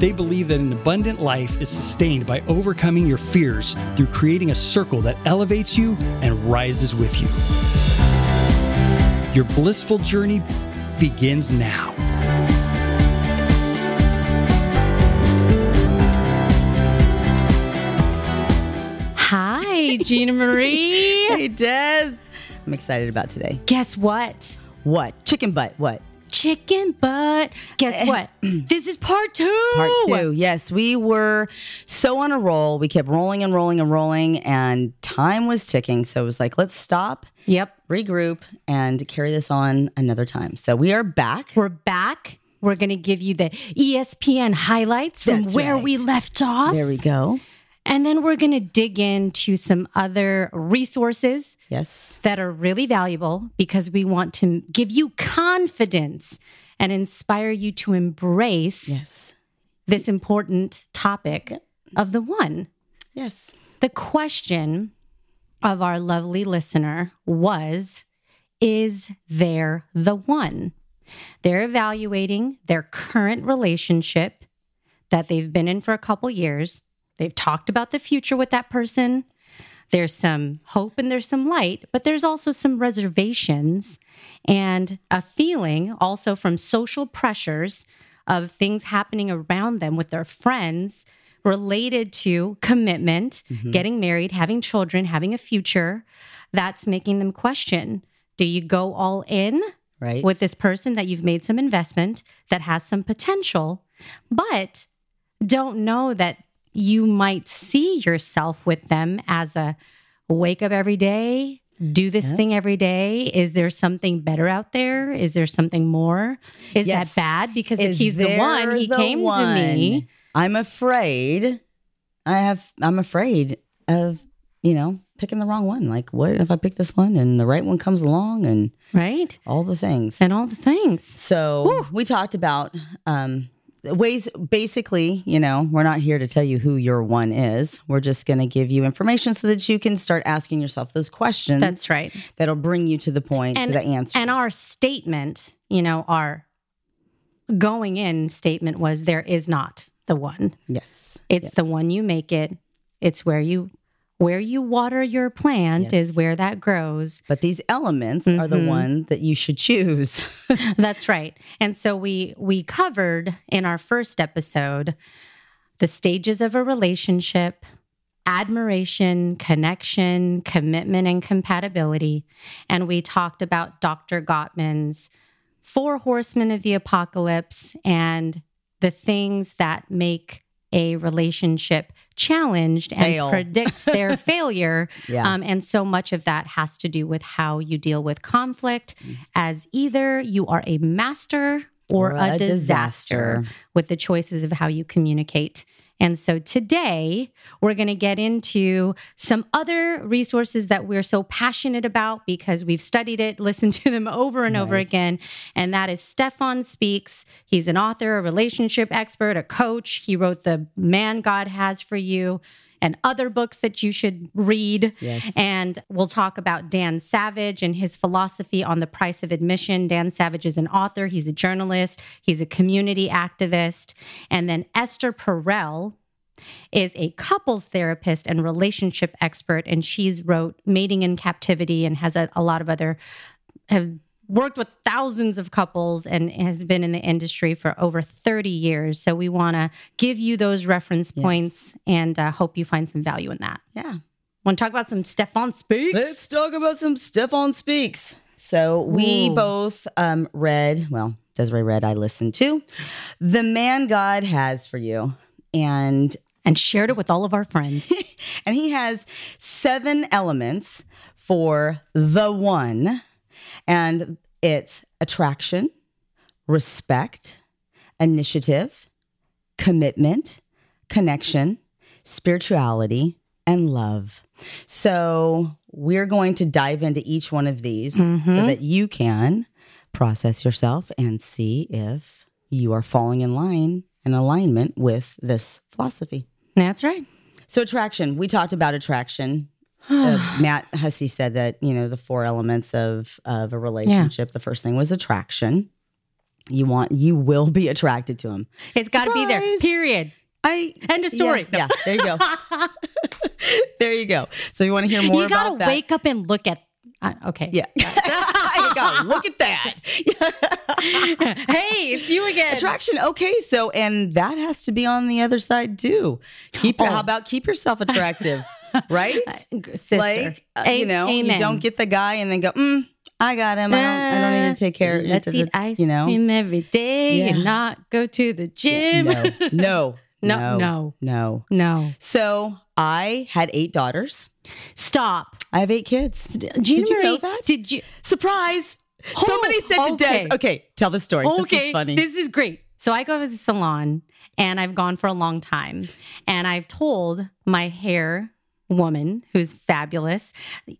They believe that an abundant life is sustained by overcoming your fears through creating a circle that elevates you and rises with you. Your blissful journey begins now. Hi, Gina Marie. Hey, Des. I'm excited about today. Guess what? What? Chicken butt. What? Chicken butt. Guess eh. what? this is part two. Part two. Yes, we were so on a roll. We kept rolling and rolling and rolling, and time was ticking. So it was like, let's stop, Yep. regroup, and carry this on another time. So we are back. We're back. We're going to give you the ESPN highlights from That's where right. we left off. There we go. And then we're going to dig into some other resources Yes. that are really valuable because we want to give you confidence and inspire you to embrace Yes. this important topic of the one. Yes. The question of our lovely listener was Is there the one? They're evaluating their current relationship that they've been in for a couple years. They've talked about the future with that person. There's some hope and there's some light, but there's also some reservations and a feeling also from social pressures of things happening around them with their friends related to commitment, mm-hmm. getting married, having children, having a future. That's making them question do you go all in Right. with this person that you've made some investment that has some potential, but don't know that you might see yourself with them as a wake up every day, do this Yeah. thing every day. Is there something better out there? Is there something more? Is Yes. that bad? Because if he's the one, he the came to me. I'm afraid. I have. I'm afraid of you know picking the wrong one. Like, what if I pick this one and the right one comes along and Right? all the things? And all the things. So we talked about um, ways. Basically, you know, we're not here to tell you who your one is. We're just going to give you information so that you can start asking yourself those questions. That's right. That'll bring you to the point, and the answer. And our statement, you know, our going in statement was there is not the one. yes, It's the one you make it. It's where you where you water your plant Yes. is where that grows. But these elements are the Mhm. one that you should choose. That's right. And so we we covered in our first episode the stages of a relationship, admiration, connection, commitment and compatibility, and we talked about Dr. Gottman's four horsemen of the apocalypse and the things that make a relationship challenged and Fail. predict their failure yeah. um, and so much of that has to do with how you deal with conflict, as either you are a master or, Or a, disaster, disaster. with the choices of how you communicate. And so today we're going to get into some other resources that we're so passionate about because we've studied it, listened to them over and over again. And that is Stephan Speaks. He's an author, a relationship expert, a coach. He wrote The Man God Has for You and other books that you should read. Yes. And we'll talk about Dan Savage and his philosophy on the price of admission. Dan Savage is an author, he's a journalist, he's a community activist. And then Esther Perel is a couples therapist and relationship expert and she's wrote Mating in Captivity and has a, a lot of other have worked with thousands of couples and has been in the industry for over 30 years. So we want to give you those reference Yes. points and uh, hope you find some value in that. yeah. Want to talk about some Stephan Speaks? Let's talk about some Stephan Speaks. So we Ooh. both um, read, well, Desiree read, I listened to The Man God Has for You. And and shared it with all of our friends. and he has seven elements for the one. And it's attraction, respect, initiative, commitment, connection, spirituality, and love. So, we're going to dive into each one of these Mhm. so that you can process yourself and see if you are falling in line in alignment with this philosophy. That's right. So, attraction, we talked about attraction. Uh, Matt Hussey said that, you know, the four elements of, of a relationship, the first thing was attraction. You want, you will be attracted to him. It's got to be there. Period. I, End of story. Yeah, yeah, there you go. there you go. So, you want to hear more you got about to that? wake up and look at. Uh, okay. Yeah. Look at that. hey, it's you again. Attraction. Okay. So, and that has to be on the other side too. Keep, Oh. how about keep yourself attractive, right? Sister. like, uh, A- you know, you don't get the guy and then go, mm, I got him. I don't, I don't need to take care of Let's eat ice you know? cream every day Yeah. and not go to the gym. No, no, No, no. no. No. So I had eight daughters. Stop. I have eight kids. Gina Did you know that? Did you? Surprise. Oh, Somebody said to okay. Des, okay, tell the story. This Okay, is funny. this is great. So I go to the salon and I've gone for a long time. And I've told my hair woman, who's fabulous,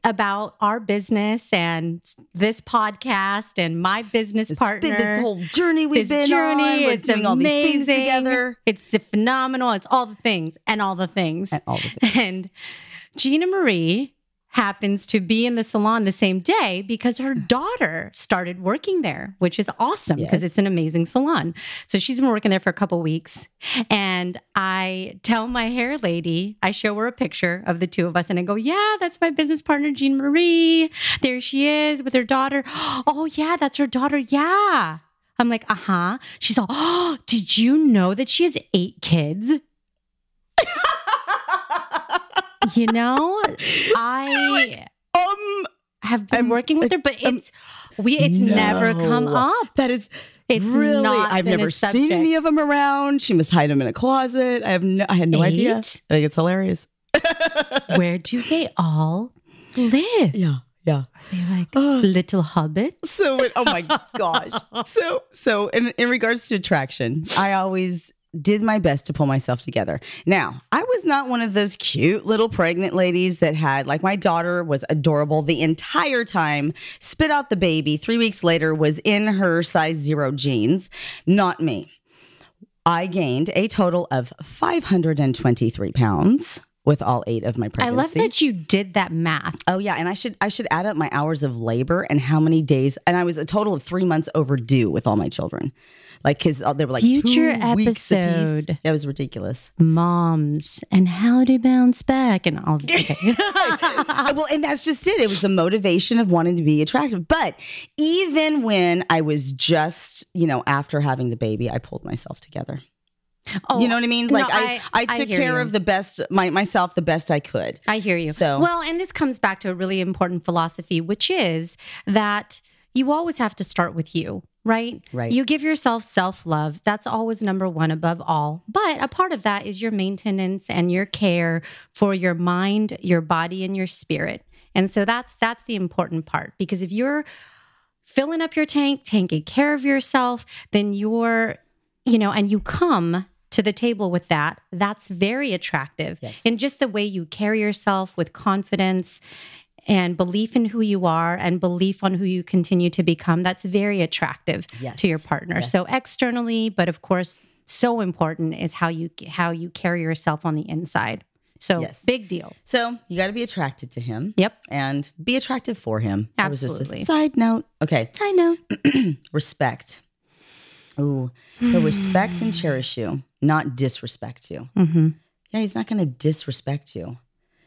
about our business and this podcast and my business This- partner. This whole journey we've this been journey, on. We're it's doing all these things amazing. together. It's phenomenal. It's all the things and all the things. And all the things. And Gina Marie happens to be in the salon the same day because her daughter started working there, which is awesome because Yes. it's an amazing salon. So she's been working there for a couple weeks. And I tell my hair lady, I show her a picture of the two of us and I go, Yeah, that's my business partner, Jean Marie. There she is with her daughter. Oh, yeah, that's her daughter. Yeah. I'm like, uh huh. She's all, oh, did you know that she has eight kids? You know, I Um, have been I'm- working with her, but um, it's we it's never come up. that is It's really. not I've never seen any of them around. She must hide them in a closet. I have no. I had no idea. I think it's hilarious. Where do they all live? Yeah, yeah. They like Ugh. little hobbits. So, it, oh my gosh. So, so in, in regards to attraction, I always did my best to pull myself together. Now, I was not one of those cute little pregnant ladies that had, like, my daughter was adorable the entire time, spit out the baby. Three weeks later, was in her size zero jeans. Not me. I gained a total of 523 pounds with all eight of my pregnancies. I love that you did that math. Oh yeah, and I should I should add up my hours of labor and how many days, and I was a total of three months overdue with all my children, like because they were like Future two weeks episode. It was ridiculous. Moms and how to bounce back and all. Okay. Uh, well, and that's just it. It was the motivation of wanting to be attractive. But even when I was just, you know, after having the baby, I pulled myself together. Oh, you know what I mean? Like I, I- I, I took hear care you. of the best my myself the best I could. I hear you. So- well, and this comes back to a really important philosophy, which is that you always have to start with you, right? Right. You give yourself self love. That's always number one above all. But a part of that is your maintenance and your care for your mind, your body, and your spirit. And so that's that's the important part because if you're filling up your tank, taking care of yourself, then you're, you know, and you come to the table with that, that's very attractive. Yes. And just the way you carry yourself with confidence and belief in who you are and belief on who you continue to become, that's very attractive Yes. to your partner. Yes. So externally, but of course, so important is how you how you carry yourself on the inside. So Yes. big deal. So you got to be attracted to him. Yep. And be attractive for him. That was just a Absolutely. side note. Okay. I know. respect. Ooh, he'll respect and cherish you, not disrespect you. hmm Yeah, he's not going to disrespect you.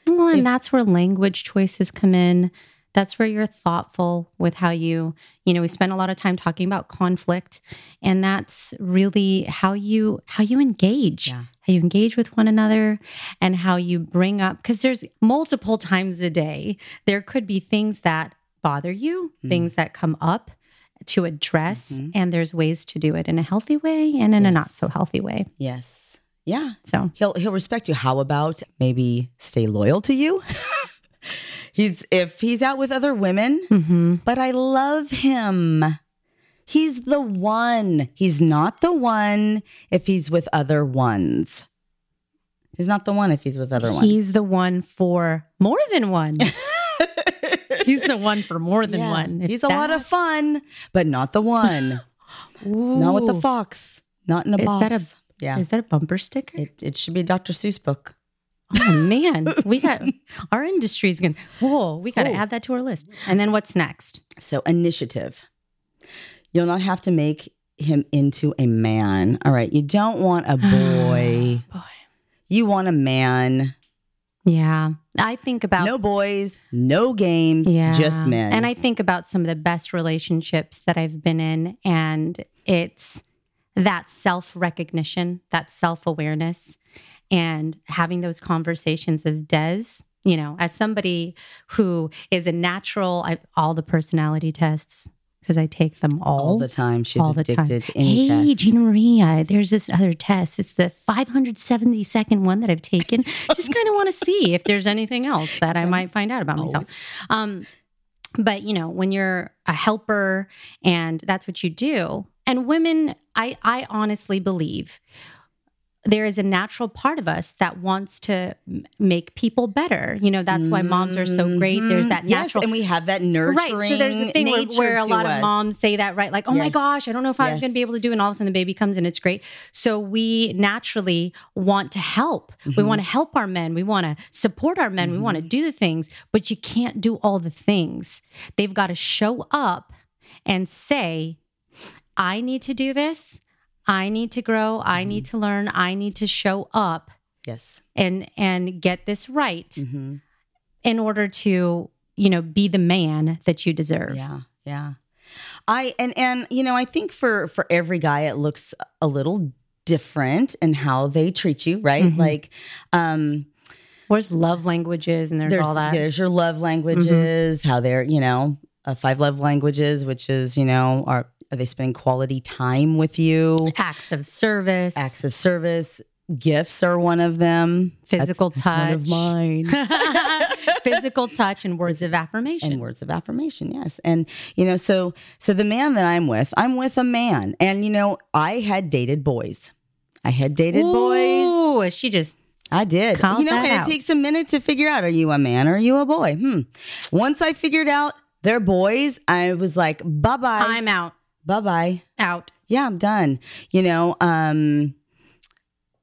Well, and If- that's where language choices come in. That's where you're thoughtful with how you, you know, we spend a lot of time talking about conflict, and that's really how you how you engage, Yeah. how you engage with one another, and how you bring up because there's multiple times a day there could be things that bother you, Mm. things that come up to address, Mhm. and there's ways to do it in a healthy way and in a not so healthy way. Yes. Yeah. So He'll he'll respect you. How about maybe stay loyal to you? he's if he's out with other women, mhm. but I love him. He's the one. He's not the one if he's with other ones. He's not the one if he's with other ones. He's the one for more than one. He's the one for more than Yeah. one. He's a lot of fun, but not the one. not with the fox. Not in a Is box. that a- yeah? Is that a bumper sticker? it, it should be a Dr. Seuss book. Oh man, we got our industry is gonna. Whoa, we got to add that to our list. And then what's next? So initiative. You'll not have to make him into a man. All right. You don't want a boy. Boy. You want a man. Yeah, I think about No boys, no games, yeah, just men. And I think about some of the best relationships that I've been in, and it's that self recognition, that self awareness, and having those conversations of Des. You know, as somebody who is a natural, I, all the personality tests because I take them all, all the time. She's all the time. addicted to any hey, test. Gina Maria, there's this other test. It's the 572nd one that I've taken. Just kind of want to see if there's anything else that I might find out about myself. Um, but you know, when you're a helper and that's what you do, and women, I I honestly believe there is a natural part of us that wants to m- make people better. You know, that's why moms are so great. There's that Mhm. Yes, natural and we have that nurturing. Right. So there's a thing where, where a lot of moms say that, right? Like, oh my gosh, I don't know if I'm going to be able to do it. And all of a sudden the baby comes and it's great. So we naturally want to help. We Mhm. want to help our men. We want to support our men. We want to Mm-hmm. do the things, but you can't do all the things. They've got to show up and say, I need to do this. I need to grow. I Mm-hmm. need to learn. I need to show up Yes. and and get this right hmm in order to, you know, be the man that you deserve. Yeah. Yeah. I and and you know I think for for every guy it looks a little different in how they treat you, right? Mhm. Like, um, Where's love languages and there's, there's all that. Mm-hmm. there's your love languages, how they're you know uh, five love languages, which is you know are are they spending quality time with you? Acts of service, Acts of service, gifts are one of them. physical That's- that's touch, one of mine. physical touch, and words of affirmation. and words of affirmation yes. And you know so so the man that i'm with i'm with a man. And you know i had dated boys. I had dated boys. Ooh, she just i did. you know and out. it takes a minute to figure out are you a man or are you a boy? Hmm. Once i figured out they're boys i was like bye-bye. I'm out, bye-bye. Out. yeah i'm done. You know um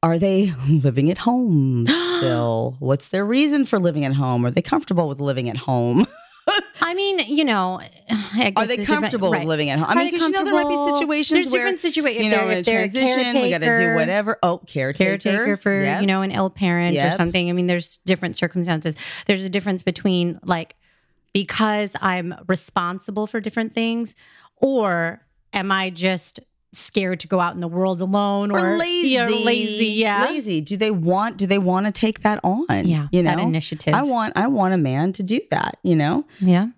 are they living at home still? What's their reason for living at home? Are they comfortable with living at home? I mean, you know, I Are they comfortable with living at home? I mean, because you know there might be situations There's where different situations. you know, if they're, if a transition, we got to do whatever. Oh, caretaker, caretaker for Yep. you know an ill parent or something. I mean there's different circumstances. There's a difference between like because i'm responsible for different things or am i just scared to go out in the world alone or, or lazy, lazy yeah lazy. Do they want? Do they want to take that on? yeah you know, that initiative I want, I want a man to do that. You know, yeah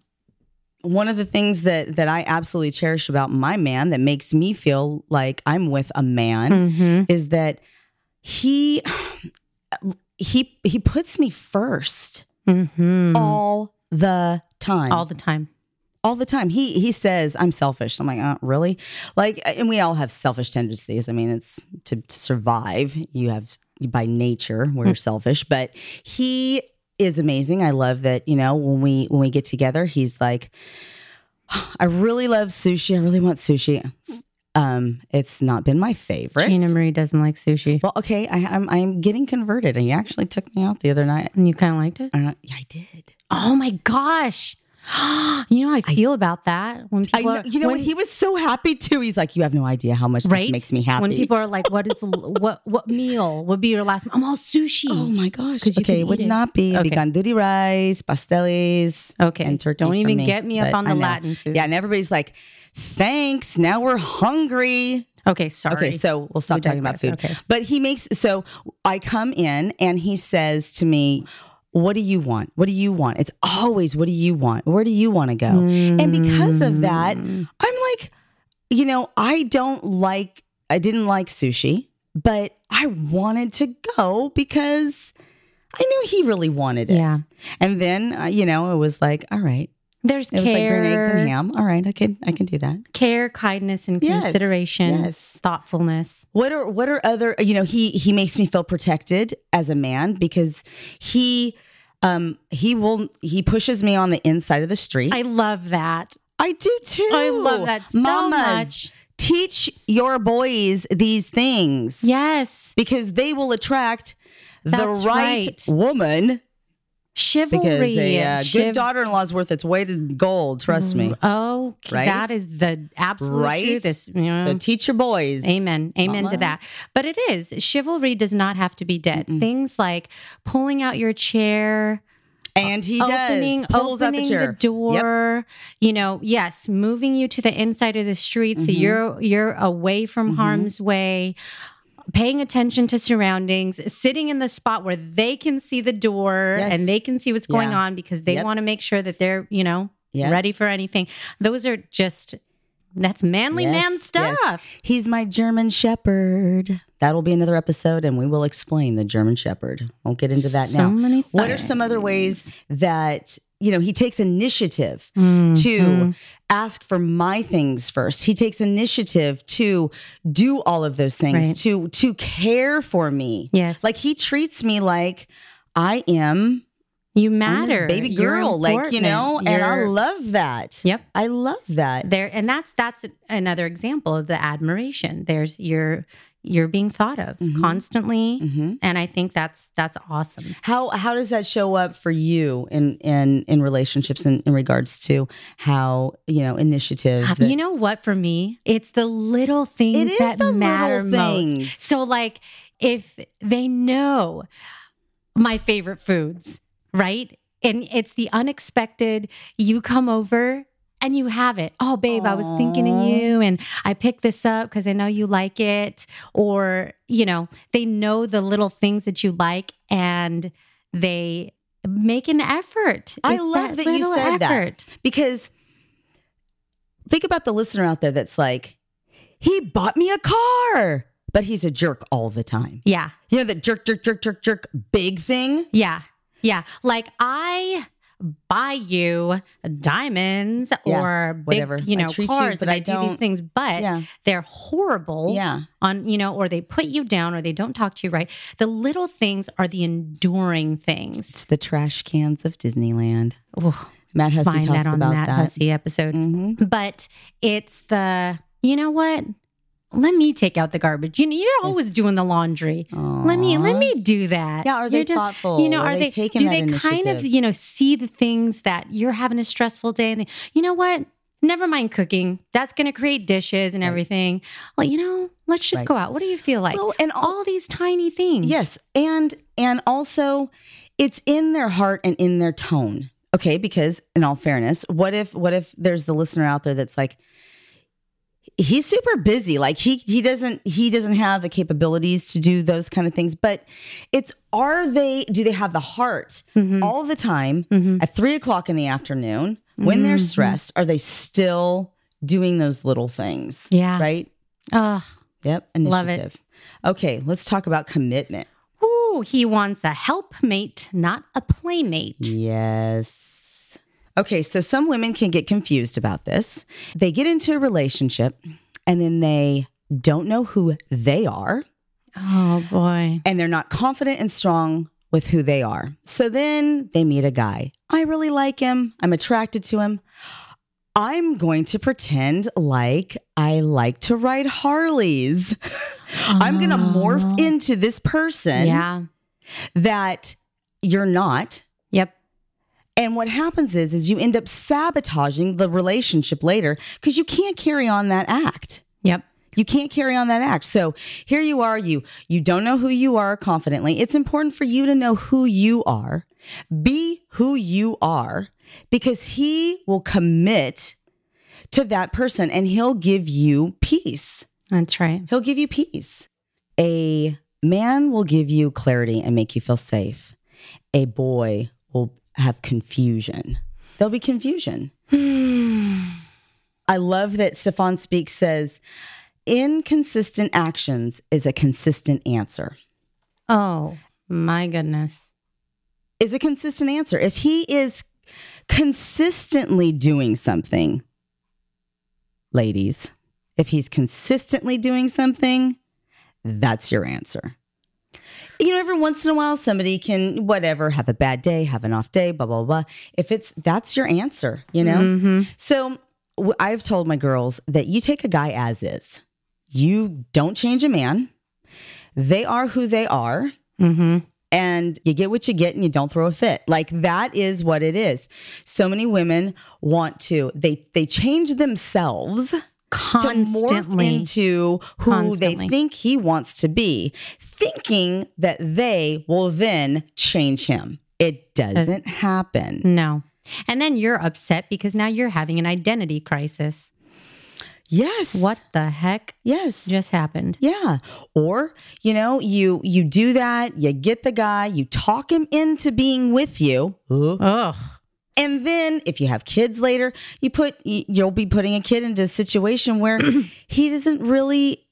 one of the things that that I absolutely cherish about my man that makes me feel like I'm with a man hmm is that he he he puts me first hmm all the time. all the time all the time. He he says I'm selfish. I'm like, uh, really? Like, and we all have selfish tendencies. I mean, it's to, to survive. You have by nature we're selfish, but he is amazing. I love that. You know, when we when we get together, he's like, I really love sushi. I really want sushi. Um, it's not been my favorite. gina marie doesn't like sushi well, okay, I, I'm I'm getting converted, and he actually took me out the other night. and you kind of liked it I, yeah, I did. oh my gosh you know how i feel about that when I people know, are, you know when, what? He was so happy too. He's like, you have no idea how much right this makes me happy. when people are like what is the, what what meal would be your last i'm all sushi oh my gosh. okay, it would it. not be. Okay. gandules rice, pasteles, okay and turkey. don't even me. get me up on the I latin food Yeah, and everybody's like, thanks. Now we're hungry. okay sorry Okay, so we'll stop We talking about food. Okay. But he makes so I come in and he says to me, What do you want? What do you want? It's always what do you want? Where do you want to go? And because of that, Mm. I'm like, you know, I don't like, I didn't like sushi, but I wanted to go because I knew he really wanted it. Yeah. And then, uh, you know, it was like, all right, There's It was like care, green eggs and ham. All right, I can I can do that. care, kindness, and Yes, consideration, yes. thoughtfulness. What are what are other you know he he makes me feel protected as a man because he um he will he pushes me on the inside of the street. I love that. I do too. I love that so Mamas, much. Teach your boys these things Yes, because they will attract That's the right, right. woman. Chivalry. Because a uh, Chiv- good daughter-in-law is worth its weight in gold. Trust me. Oh, Right? that is the absolute Right? truth. This, you know, So teach your boys. Amen. Amen to that. But it is chivalry does not have to be dead. Things like pulling out your chair, And he opening does. Pulls out opening the chair. door. You know, yes, moving you to the inside of the street so Mm-hmm. you're you're away from harm's way. Paying attention to surroundings, sitting in the spot where they can see the door Yes. and they can see what's going Yeah. on because they Yep. want to make sure that they're, you know, Yep. ready for anything. Those are just that's manly Yes, man yes. stuff. He's my German Shepherd. That'll be another episode, and we will explain the German Shepherd. Won't get into that So now. many What are some other ways that you know he takes initiative Mm-hmm. to ask for my things first? He takes initiative to do all of those things Right. to to care for me. Yes. Like he treats me like I am You matter, baby girl, like you know, and I You're- love that. Yep. I love that. there, and that's that's another example of the admiration. There's you're you're being thought of constantly, Mhm. and I think that's that's awesome. How how does that show up for you in in in relationships in, in regards to how you know initiative? that- you know what? For me, it's the little things It is that the matter little most. things. So, like, if they know my favorite foods, right? And it's the unexpected. You come over and you have it. Oh, babe, I was thinking of you and I picked this up because I know you like it. Or, you know, they know the little things that you like and they make an effort. I It's love that you little said that. effort. because think about the listener out there that's like, he bought me a car, but he's a jerk all the time. Yeah. You know that jerk, jerk, jerk, jerk, jerk, big thing. Yeah. Yeah. Like I buy you diamonds Yeah, or big, whatever. you know, treat you, cars but I I, do these things, but Yeah, they're horrible yeah. on, you know, or they put you down or they don't talk to you right. The little things are the enduring things. It's the trash cans of Disneyland. Ooh, Matt Hussey talks that on about that that. Hussey episode. hmm But it's the, you know what? Let me take out the garbage. You know, you're always doing the laundry. Let me let me do that. Yeah, are they do- thoughtful? You know, Are are, they they, do they kind of you know see the things that you're having a stressful day and they, you know what? Never mind cooking. That's going to create dishes and Right. everything. Well, you know, let's just Right. go out. What do you feel like? Well, and all, all these tiny things. Yes, and and also it's in their heart and in their tone. Okay, because in all fairness, what if what if there's the listener out there that's like he's super busy like he he doesn't he doesn't have the capabilities to do those kind of things but it's are they do they have the heart Mhm. all the time Mhm. at three o'clock in the afternoon when they're Mhm. stressed are they still doing those little things Yeah. right Ugh. yep Love it. initiative okay let's talk about commitment Ooh, he wants a helpmate, not a playmate. Yes. Okay, so some women can get confused about this. They get into a relationship and then they don't know who they are Oh boy. and they're not confident and strong with who they are. So then they meet a guy. I really like him. I'm attracted to him. I'm going to pretend like I like to ride Harleys. I'm going to morph Oh. into this person Yeah. that you're not. And what happens is is you end up sabotaging the relationship later because you can't carry on that act. Yep. You can't carry on that act. So here you are, you you don't know who you are confidently. It's important for you to know who you are. Be who you are because he will commit to that person and he'll give you peace. That's right. He'll give you peace. A man will give you clarity and make you feel safe. A boy will have confusion. There'll be confusion. Hmm. I love that Stephan Speaks says, inconsistent actions is a consistent answer. Oh my goodness. Is a consistent answer. If he is consistently doing something, ladies, if he's consistently doing something, that's your answer. You know, every once in a while, somebody can, whatever, have a bad day, have an off day, blah, blah, blah. If it's, that's your answer, you know? Mm-hmm. So w- I've told my girls that you take a guy as is, you don't change a man. They are who they are Mm-hmm. and you get what you get and you don't throw a fit. Like that is what it is. So many women want to they they change themselves to Constantly. into who they think he wants to be, thinking that they will then change him. It uh, doesn't happen. No. And then you're upset because now you're having an identity crisis. Yes. What the heck Yes. just happened? Yeah. Or, you know, you you do that, you get the guy, you talk him into being with you. Ugh. And then if you have kids later, you put you'll be putting a kid into a situation where he doesn't really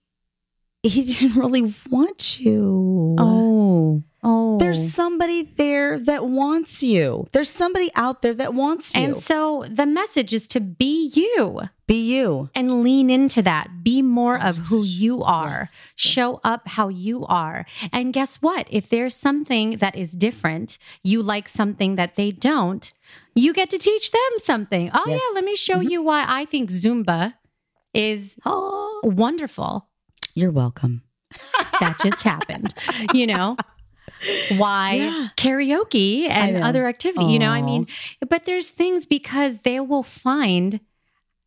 he didn't really want you. Oh. Oh. There's somebody there that wants you. There's somebody out there that wants you. and so the message is to be you be you. and lean into that. Be more of who you are. Yes. Show up how you are. And guess what? If there's something that is different, you like something that they don't, you get to teach them something. Oh, Yes. yeah, let me show mm-hmm. you why I think Zumba is Oh, wonderful. you're welcome. That just happened. You know? Why Yeah. karaoke and other activity, you know, I mean, but there's things because they will find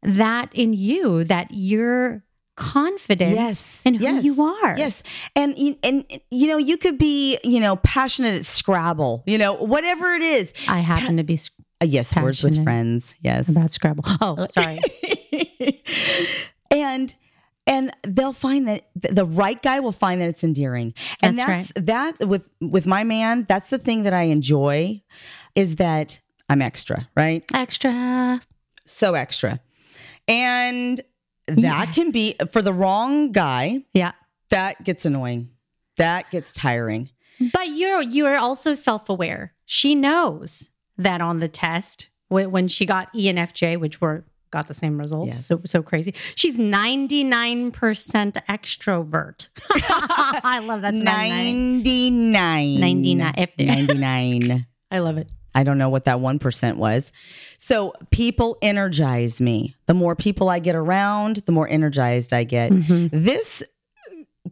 that in you that you're confident Yes. in who yes. you are. Yes. And you- and you know, you could be, you know, passionate at Scrabble, you know, whatever it is. I happen to be Uh, yes, words with friends. Yes. about Scrabble. Oh, sorry. and and they'll find that the right guy will find that it's endearing. And That's that's, that with with my man, that's the thing that I enjoy is that I'm extra, right? Extra. So extra. And that Yeah. can be for the wrong guy, Yeah. that gets annoying. That gets tiring. But you're you're also self-aware. She knows that on the test wh- when she got ENFJ, which were got the same results. Yes. So so crazy. She's 99% extrovert. I love that. 99. 99. If 99. I love it. I don't know what that 1% was. So people energize me. The more people I get around, the more energized I get. Mm-hmm. This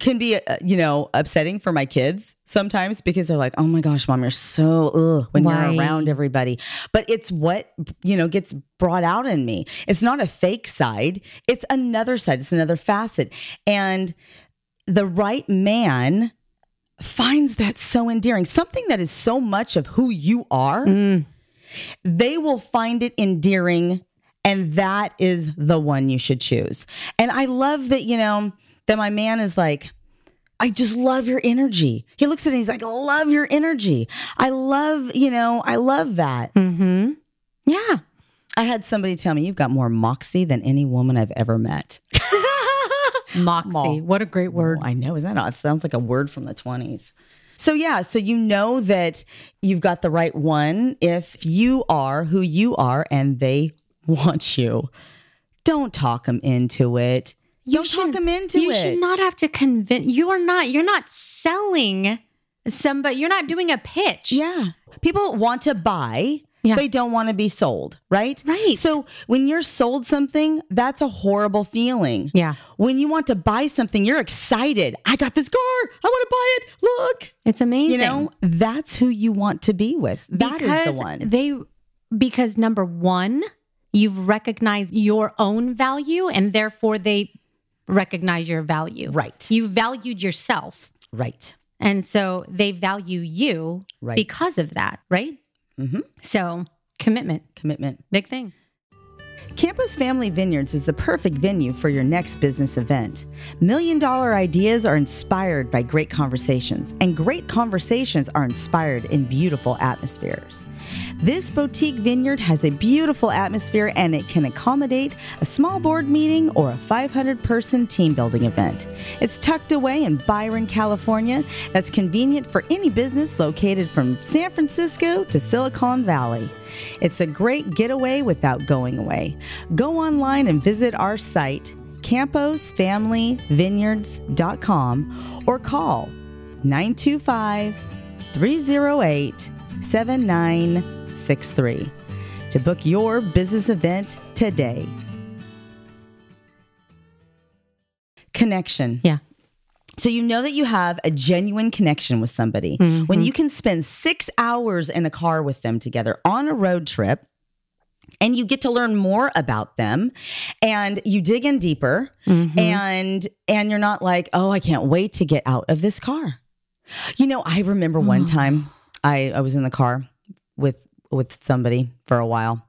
can be, uh, you know, upsetting for my kids sometimes because they're like, oh my gosh, mom, you're so, ugh, when Right. you're around everybody. But it's what, you know, gets brought out in me. It's not a fake side, it's another side, it's another facet. And the right man finds that so endearing. Something that is so much of who you are, Mm. they will find it endearing. And that is the one you should choose. And I love that, you know, that my man is like, I just love your energy. He looks at it, he's like, I love your energy. I love, you know, I love that. Mm-hmm. Yeah. I had somebody tell me, You've got more moxie than any woman I've ever met. Moxie. Mo- What a great word. Oh, I know, isn't that? It sounds like a word from the 20s. So, yeah, so you know that you've got the right one if you are who you are and they want you. Don't talk them into it. Don't talk should- them into you it. should not have to convince you are not you're not selling somebody you're not doing a pitch. Yeah. People want to buy, Yeah. they don't want to be sold, right? Right. So when you're sold something, that's a horrible feeling. Yeah. When you want to buy something, you're excited. I got this car. I want to buy it. Look. It's amazing. You know, that's who you want to be with. That is because the one. they because number one, you've recognized your own value and therefore they recognize your value. Right. You valued yourself. Right. And so they value you Right. because of that, right? Mhm. So commitment, Commitment. big thing. Campos Family Vineyards is the perfect venue for your next business event. Million dollar ideas are inspired by great conversations, and great conversations are inspired in beautiful atmospheres. This boutique vineyard has a beautiful atmosphere and it can accommodate a small board meeting or a 500 person team building event. It's tucked away in Byron, California, that's convenient for any business located from San Francisco to Silicon Valley. It's a great getaway without going away. Go online and visit our site, camposfamilyvineyards.com, or call 925 308 7963 to book your business event today. Connection. Yeah. So you know that you have a genuine connection with somebody. When mm-hmm. you can spend six hours in a car with them together on a road trip and you get to learn more about them and you dig in deeper mm-hmm. and and you're not like oh i can't wait to get out of this car. You know i remember one oh. time i i was in the car with with somebody for a while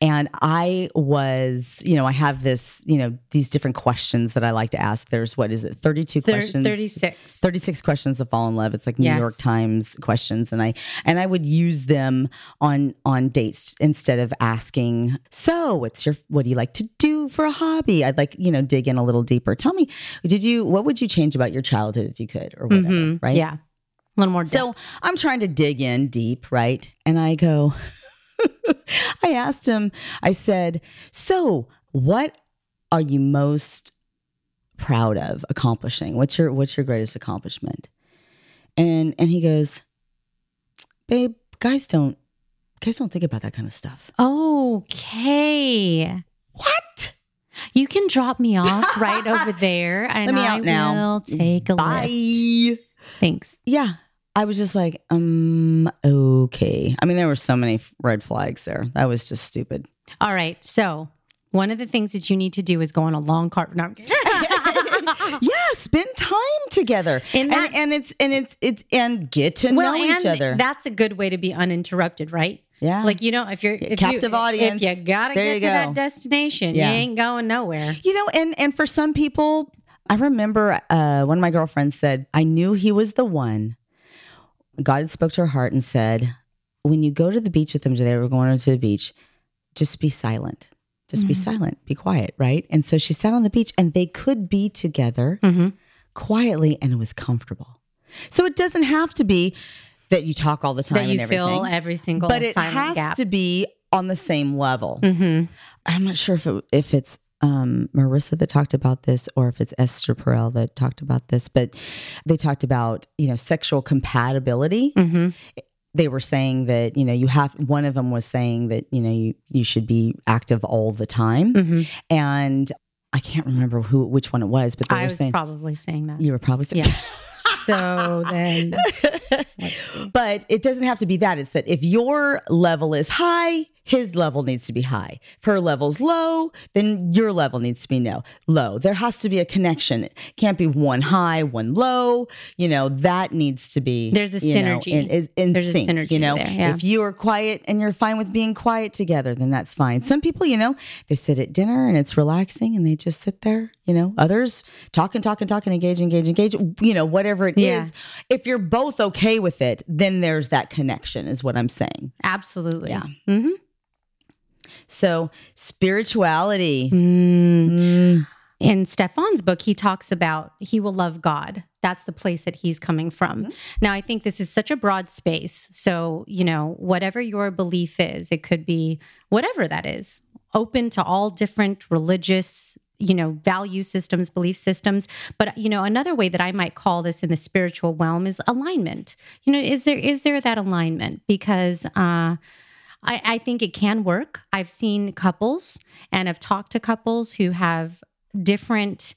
and i was you know i have this you know these different questions that i like to ask there's what is it 32 Thir- questions 36. 36 questions to fall in love it's like new Yes. york times questions and i and i would use them on on dates instead of asking so what's your what do you like to do for a hobby i'd like you know dig in a little deeper tell me did you what would you change about your childhood if you could or whatever Mhm. right Yeah. A little more. so I'm trying to dig in deep, right? And I go, I asked him, I said, So what are you most proud of accomplishing? What's your what's your greatest accomplishment? And and he goes, Babe, guys don't guys don't think about that kind of stuff. Okay. What? You can drop me off right over there and Let me I out now. will take a Bye. lift. Thanks. Yeah. I was just like, um, okay. I mean, there were so many red flags there. That was just stupid. All right. So, one of the things that you need to do is go on a long car. No, yeah, spend time together, and, that- and it's and it's it's and get to know each and other. That's a good way to be uninterrupted, right? yeah, Like you know, if you're if Captive you, audience. if you gotta There get you to go. that destination, Yeah. you ain't going nowhere. you know, and and for some people, I remember uh, one of my girlfriends said, "I knew he was the one." God had spoke to her heart and said, "When you go to the beach with them today, we're going to the beach. Just be silent. Just be Mhm. silent. Be quiet, right?" And so she sat on the beach, and they could be together. Mm-hmm. quietly and it was comfortable. So it doesn't have to be that you talk all the time That you fill every single but it has gap. to be on the same level. mm-hmm. I'm not sure if it, if it's um, Marissa that talked about this or if it's Esther Perel that talked about this, but they talked about you know sexual compatibility. Mm-hmm. They were saying that you know you have one of them was saying that you know you you should be active all the time, Mm-hmm. and I can't remember who which one it was, but they I were was saying probably saying that. you were probably saying. Yeah. So then, but it doesn't have to be that. It's that if your level is high, his level needs to be high. If her level's low, then your level needs to be no low. There has to be a connection. It can't be one high, one low. You know that needs to be. There's a you know, synergy. in, in, in There's a synergy You know, there, yeah. if you are quiet and you're fine with being quiet together, then that's fine. Some people, you know, they sit at dinner and it's relaxing and they just sit there. You know, others talk and talk and talk and engage, engage, engage. You know, whatever it is. Yeah. If you're both okay with it, then there's that connection, is what I'm saying. Absolutely. Yeah. Mm-hmm. So, spirituality. Mm. Mm, In Stephan's book, he talks about he will love God. That's the place that he's coming from. Mm-hmm. Now, I think this is such a broad space. So, you know, whatever your belief is, it could be whatever that is, open to all different religious, you know, value systems, belief systems. But, you know, another way that I might call this in the spiritual realm is alignment. You know, is there is there that alignment? Because uh I, I think it can work. I've seen couples and I've talked to couples who have different,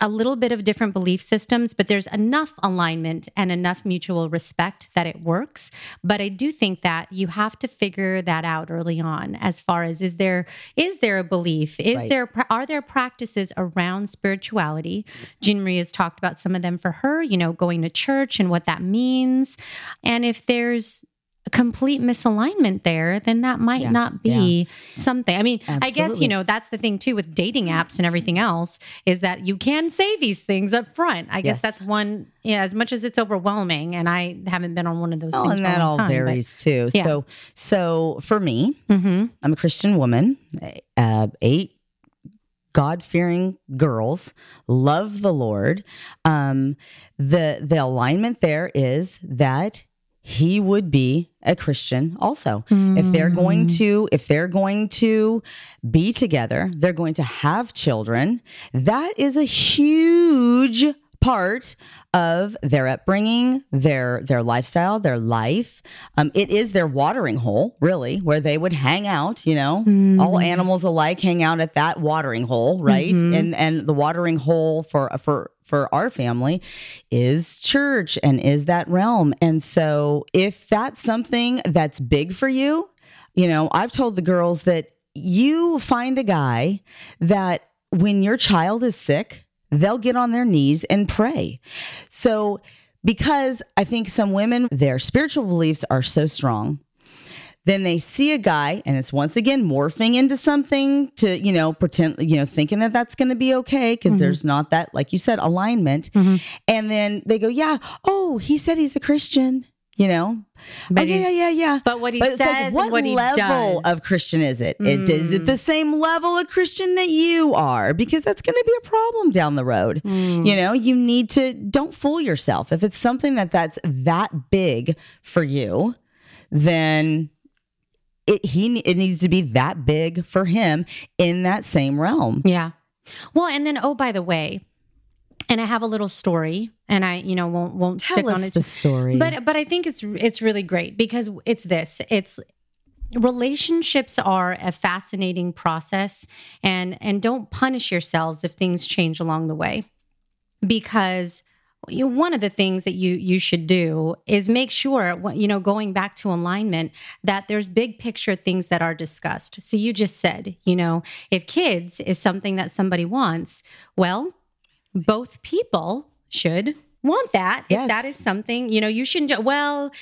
a little bit of different belief systems, but there's enough alignment and enough mutual respect that it works. But I do think that you have to figure that out early on as far as is there is there a belief? Is Right. there are there practices around spirituality? Jean Marie has talked about some of them for her, you know, going to church and what that means. And if there's complete misalignment there, then that might Yeah, not be something. I mean, I guess, you know, that's the thing too with dating apps and everything else is that you can say these things up front. I guess Yes. that's one, yeah, as much as it's overwhelming. And I haven't been on one of those Oh, things. and that all time, but- varies too. yeah. So, so for me, Mhm. I'm a Christian woman, uh, eight God fearing girls, love the Lord. Um, the the alignment there is that he would be a Christian also. If they're going hmm. to, if they're going to be together, they're going to have children. That is a huge part of their upbringing, their their lifestyle, their life. Um, it is their watering hole, really, where they would hang out. You know, all animals alike hang out at that watering hole, right? And and the watering hole for for for our family is church and is that realm. And so, if that's something that's big for you, you know, I've told the girls that you find a guy that when your child is sick, they'll get on their knees and pray. So, because I think some women, their spiritual beliefs are so strong, then they see a guy and it's once again morphing into something to, you know, pretend, you know, thinking that that's going to be okay because mm-hmm. there's not that, like you said, alignment. Mm-hmm. And then they go, yeah, oh, he said he's a Christian, you know? But oh, yeah, yeah, yeah, yeah. but what he like, says what, what he level does. of Christian is it? it? Is it mm. the same level of Christian that you are? Because that's going to be a problem down the road. Mm. You know, you need to don't fool yourself. If it's something that that's that big for you, then it he it needs to be that big for him in that same realm. Yeah. Well, and then oh, by the way, and I have a little story, and I, you know, won't won't stick Tell on us it. the story. But but I think it's it's really great because it's this. It's relationships are a fascinating process and and don't punish yourselves if things change along the way because you know, one of the things that you you should do is make sure you know going back to alignment that there's big picture things that are discussed so you just said you know if kids is something that somebody wants well both people should want that Yes. if that is something you know you shouldn't well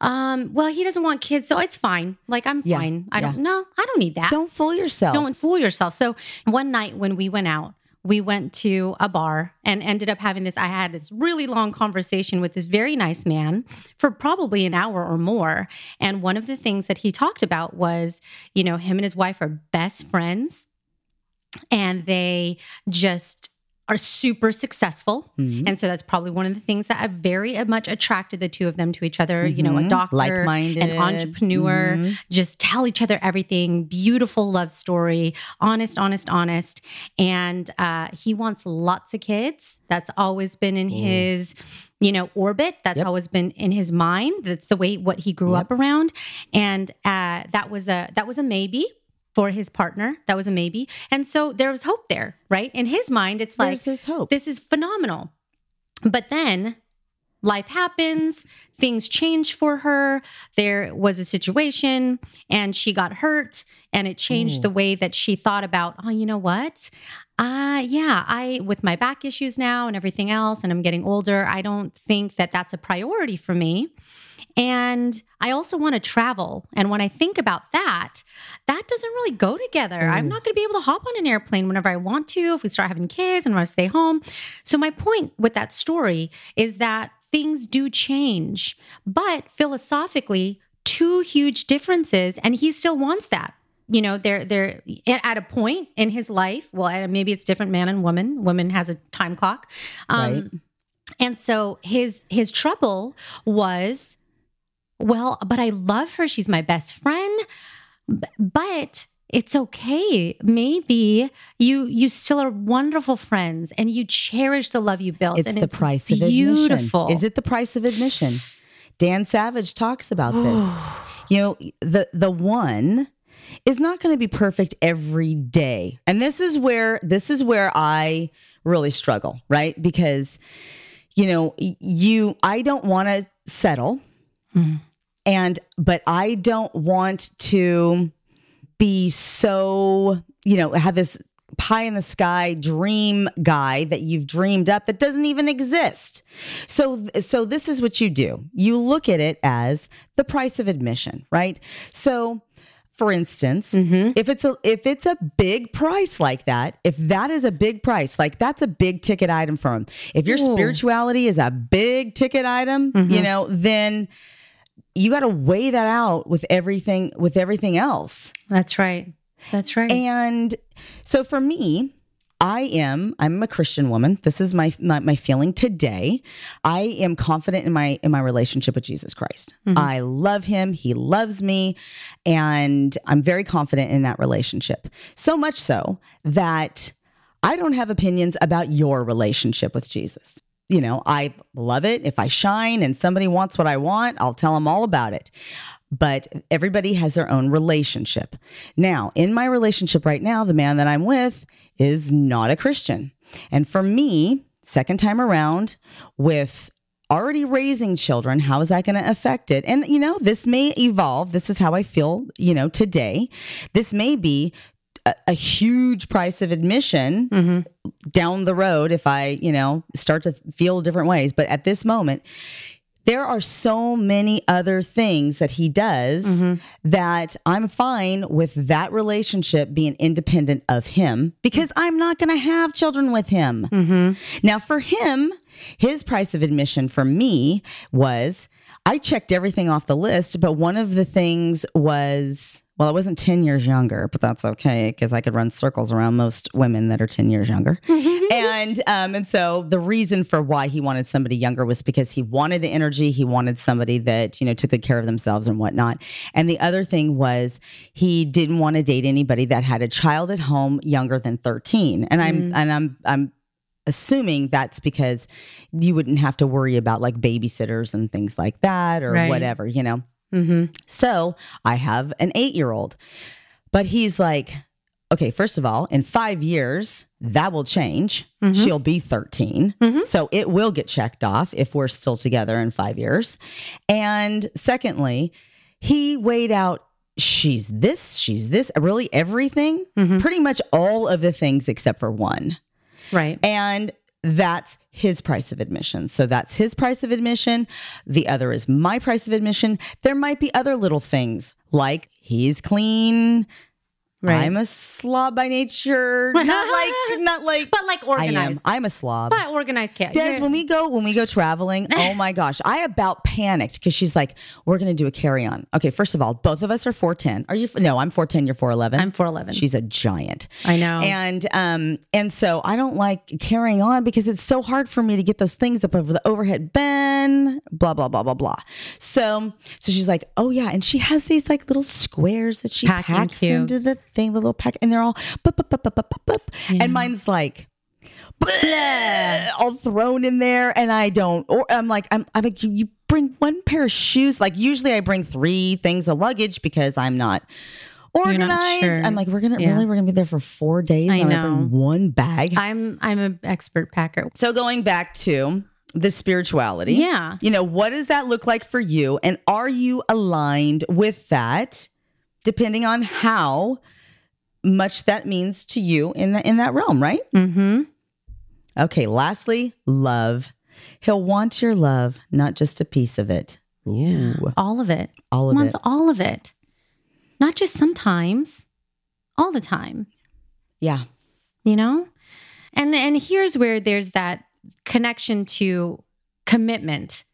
um well he doesn't want kids so it's fine like i'm Yeah, fine i yeah. don't know i don't need that don't fool yourself. don't fool yourself. So one night when we went out, we went to a bar and ended up having this. I had this really long conversation with this very nice man for probably an hour or more. And one of the things that he talked about was, you know, him and his wife are best friends and they just are super successful. Mhm. And so that's probably one of the things that have very much attracted the two of them to each other. You know, a Mhm. doctor, Like-minded. an entrepreneur, Mhm. just tell each other everything. Beautiful love story, honest, honest, honest. And uh, he wants lots of kids. That's always been in his, you know, orbit. That's Yep. always been in his mind. That's the way what he grew Yep. up around. And uh, that was a that was a maybe for his partner. That was a maybe. And so there was hope there, right? In his mind, it's like There's, hope. this is phenomenal. But then life happens, things change for her. There was a situation and she got hurt and it changed Ooh. the way that she thought about, oh, you know what? Uh yeah, I with my back issues now and everything else and I'm getting older, I don't think that that's a priority for me. And I also want to travel. And when I think about that, that doesn't really go together. I'm Mm. not going to be able to hop on an airplane whenever I want to if we start having kids and I want to stay home. So, my point with that story is that things do change, but philosophically, two huge differences, and he still wants that. You know, they're they're at a point in his life. Well, maybe it's different, man and woman. Woman has a time clock, um, Right. and so his his trouble was well, but I love her. She's my best friend. But it's okay. Maybe you you still are wonderful friends and you cherish the love you built. It's and the it's price of beautiful. admission. Is it the price of admission? Dan Savage talks about this. you know, the the one is not going to be perfect every day. And this is where this is where I really struggle, right? Because you know, you I don't want to settle. Mhm. And but I don't want to be so, you know, have this pie in the sky dream guy that you've dreamed up that doesn't even exist. So so this is what you do. You look at it as the price of admission, right? So for instance, mm-hmm. if it's a if it's a big price like that, if that is a big price, like that's a big ticket item for him. If your Ooh. spirituality is a big ticket item, you mm-hmm. know, then you got to weigh that out with everything with everything else. That's right. That's right. And so for me, I am I'm a Christian woman. This is my, my my feeling today. I am confident in my in my relationship with Jesus Christ. Mm-hmm. I love him, he loves me, and I'm very confident in that relationship. So much so that I don't have opinions about your relationship with Jesus. You know, I love it. If I shine and somebody wants what I want, I'll tell them all about it but everybody has their own relationship. Now, in my relationship right now, the man that I'm with is not a Christian. And for me, second time around with already raising children, how is that going to affect it? And, you know, this may evolve. This is how I feel, you know, today. This may be a, a huge price of admission mm-hmm. down the road if I, you know, start to feel different ways. But at this moment, there are so many other things that he does mm-hmm. that I'm fine with that relationship being independent of him because I'm not going to have children with him. Mm-hmm. Now, for him, his price of admission for me was I checked everything off the list, but one of the things was well, I wasn't 10 years younger, but that's okay because I could run circles around most women that are 10 years younger. and um, and so the reason for why he wanted somebody younger was because he wanted the energy, he wanted somebody that, you know, took good care of themselves and whatnot. And the other thing was he didn't want to date anybody that had a child at home younger than 13. And I'm and I'm I'm assuming that's because you wouldn't have to worry about like babysitters and things like that or Right. whatever, you know. Mm-hmm. So I have an eight year old, but he's like, okay, first of all, in five years, that will change. Mm-hmm. She'll be 13. Mm-hmm. So it will get checked off if we're still together in five years. And secondly, he weighed out. She's this, she's this, really everything, mm-hmm. pretty much all of the things except for one. Right. And that's his price of admission. So that's his price of admission. The other is my price of admission. There might be other little things like he's clean. Right. I'm a slob by nature. Not like not like but like I am. organized. I'm a slob. but organized cat. Des, You're- when we go when we go traveling, oh my gosh, I about panicked because she's like, "We're gonna do a carry on." Okay, first of all, both of us are four ten. Are you? No, I'm four ten. You're four eleven. I'm 4'11. She's a giant. I know. And um and so I don't like carrying on because it's so hard for me to get those things up over the overhead bin. Blah blah blah blah blah. So so she's like, "Oh yeah," and she has these like little squares that she Packing packs into the thing, the little pack, and they're all bup, bup, bup, bup, bup, bup, bup. and mine's like bleh, all thrown in there and I don't or I'm like I'm I'm like you, you bring one pair of shoes like usually I bring three things of luggage because I'm not You're not organized sure. I'm like we're gonna Yeah. really we're gonna be there for four days I know. bring one bag I'm I'm an expert packer. so going back to the spirituality Yeah. you know what does that look like for you and are you aligned with that depending on how much that means to you in the, in that realm right Mm-hmm. Okay, lastly, love. He'll want your love, not just a piece of it. Yeah. Ooh, All of it. all of it. Wants it. all of it. Not just sometimes. All the time. Yeah. you know and and here's where there's that connection to commitment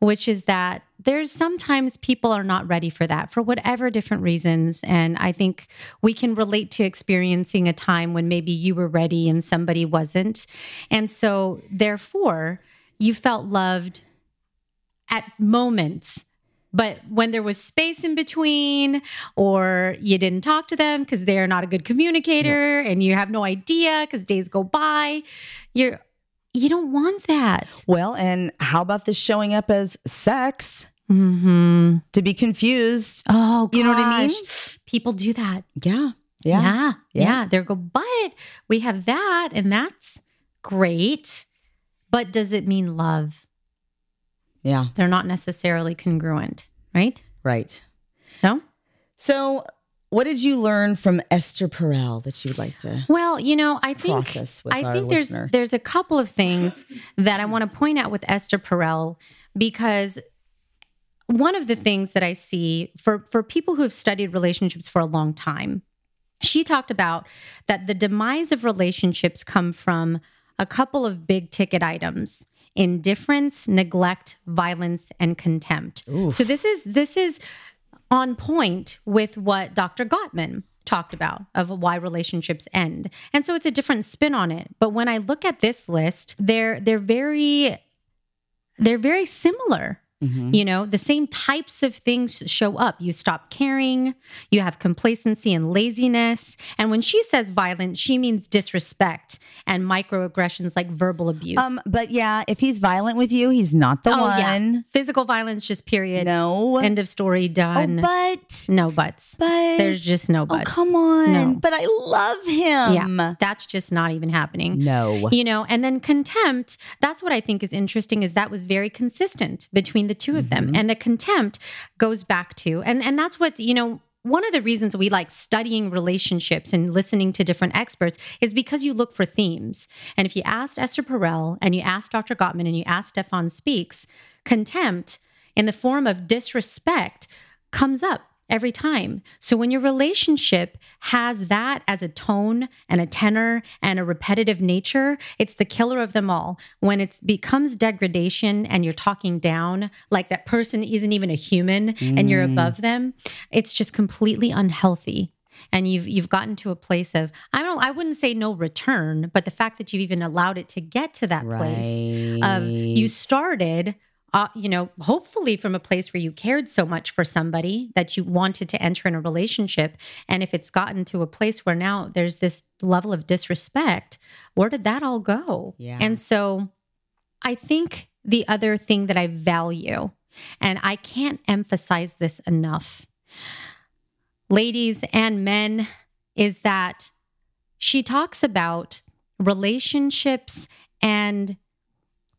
which is that there's sometimes people are not ready for that for whatever different reasons. And i think we can relate to experiencing a time when maybe you were ready and somebody wasn't. And so therefore you felt loved at moments but when there was space in between, or you didn't talk to them because they're not a good communicator, and you have no idea because days go by, you're you don't want that. Well, and how about this showing up as sex Mm-hmm. to be confused? Oh, You know what I mean? People do that. Yeah. Yeah. Yeah, Yeah. yeah. They go, but we have that, and that's great. But does it mean love? Yeah. They're not necessarily congruent, right? Right. So, So what did you learn from Esther Perel that you would like to? Well, you know, I think with I think there's listener. there's a couple of things that I want to point out with Esther Perel because one of the things that I see for for people who have studied relationships for a long time, she talked about that the demise of relationships come from a couple of big ticket items indifference neglect violence and contempt so this is this is on point with what dr gottman talked about of why relationships end. And so it's a different spin on it. But when i look at this list they're they're very they're very similar Mhm. you know, the same types of things show up. You stop caring, you have complacency and laziness. And when she says violent, she means disrespect and microaggressions like verbal abuse. Um, but yeah, if he's violent with you, he's not the oh, one. yeah. Physical violence, just period. No. End of story, oh, done. but no buts. but There's just no buts. Oh, come on. No. But I love him. Yeah. That's just not even happening. No. you know and then contempt that's what i think is interesting is that was very consistent between the two of them mm-hmm. and the contempt goes back to and and that's what you know one of the reasons we like studying relationships and listening to different experts is because you look for themes. And if you asked Esther Perel and you asked Dr. Gottman and you asked Stephan Speaks, contempt in the form of disrespect comes up every time. So when your relationship has that as a tone and a tenor and a repetitive nature, it's the killer of them all. When it becomes degradation and you're talking down, like that person isn't even a human and you're mm. above them, it's just completely unhealthy. And you've you've gotten to a place of I don't I wouldn't say no return, but the fact that you've even allowed it to get to that place of you started uh, you know, hopefully from a place where you cared so much for somebody that you wanted to enter in a relationship. And if it's gotten to a place where now there's this level of disrespect, where did that all go? Yeah. And so I think the other thing that I value, and I can't emphasize this enough, ladies and men, is that she talks about relationships and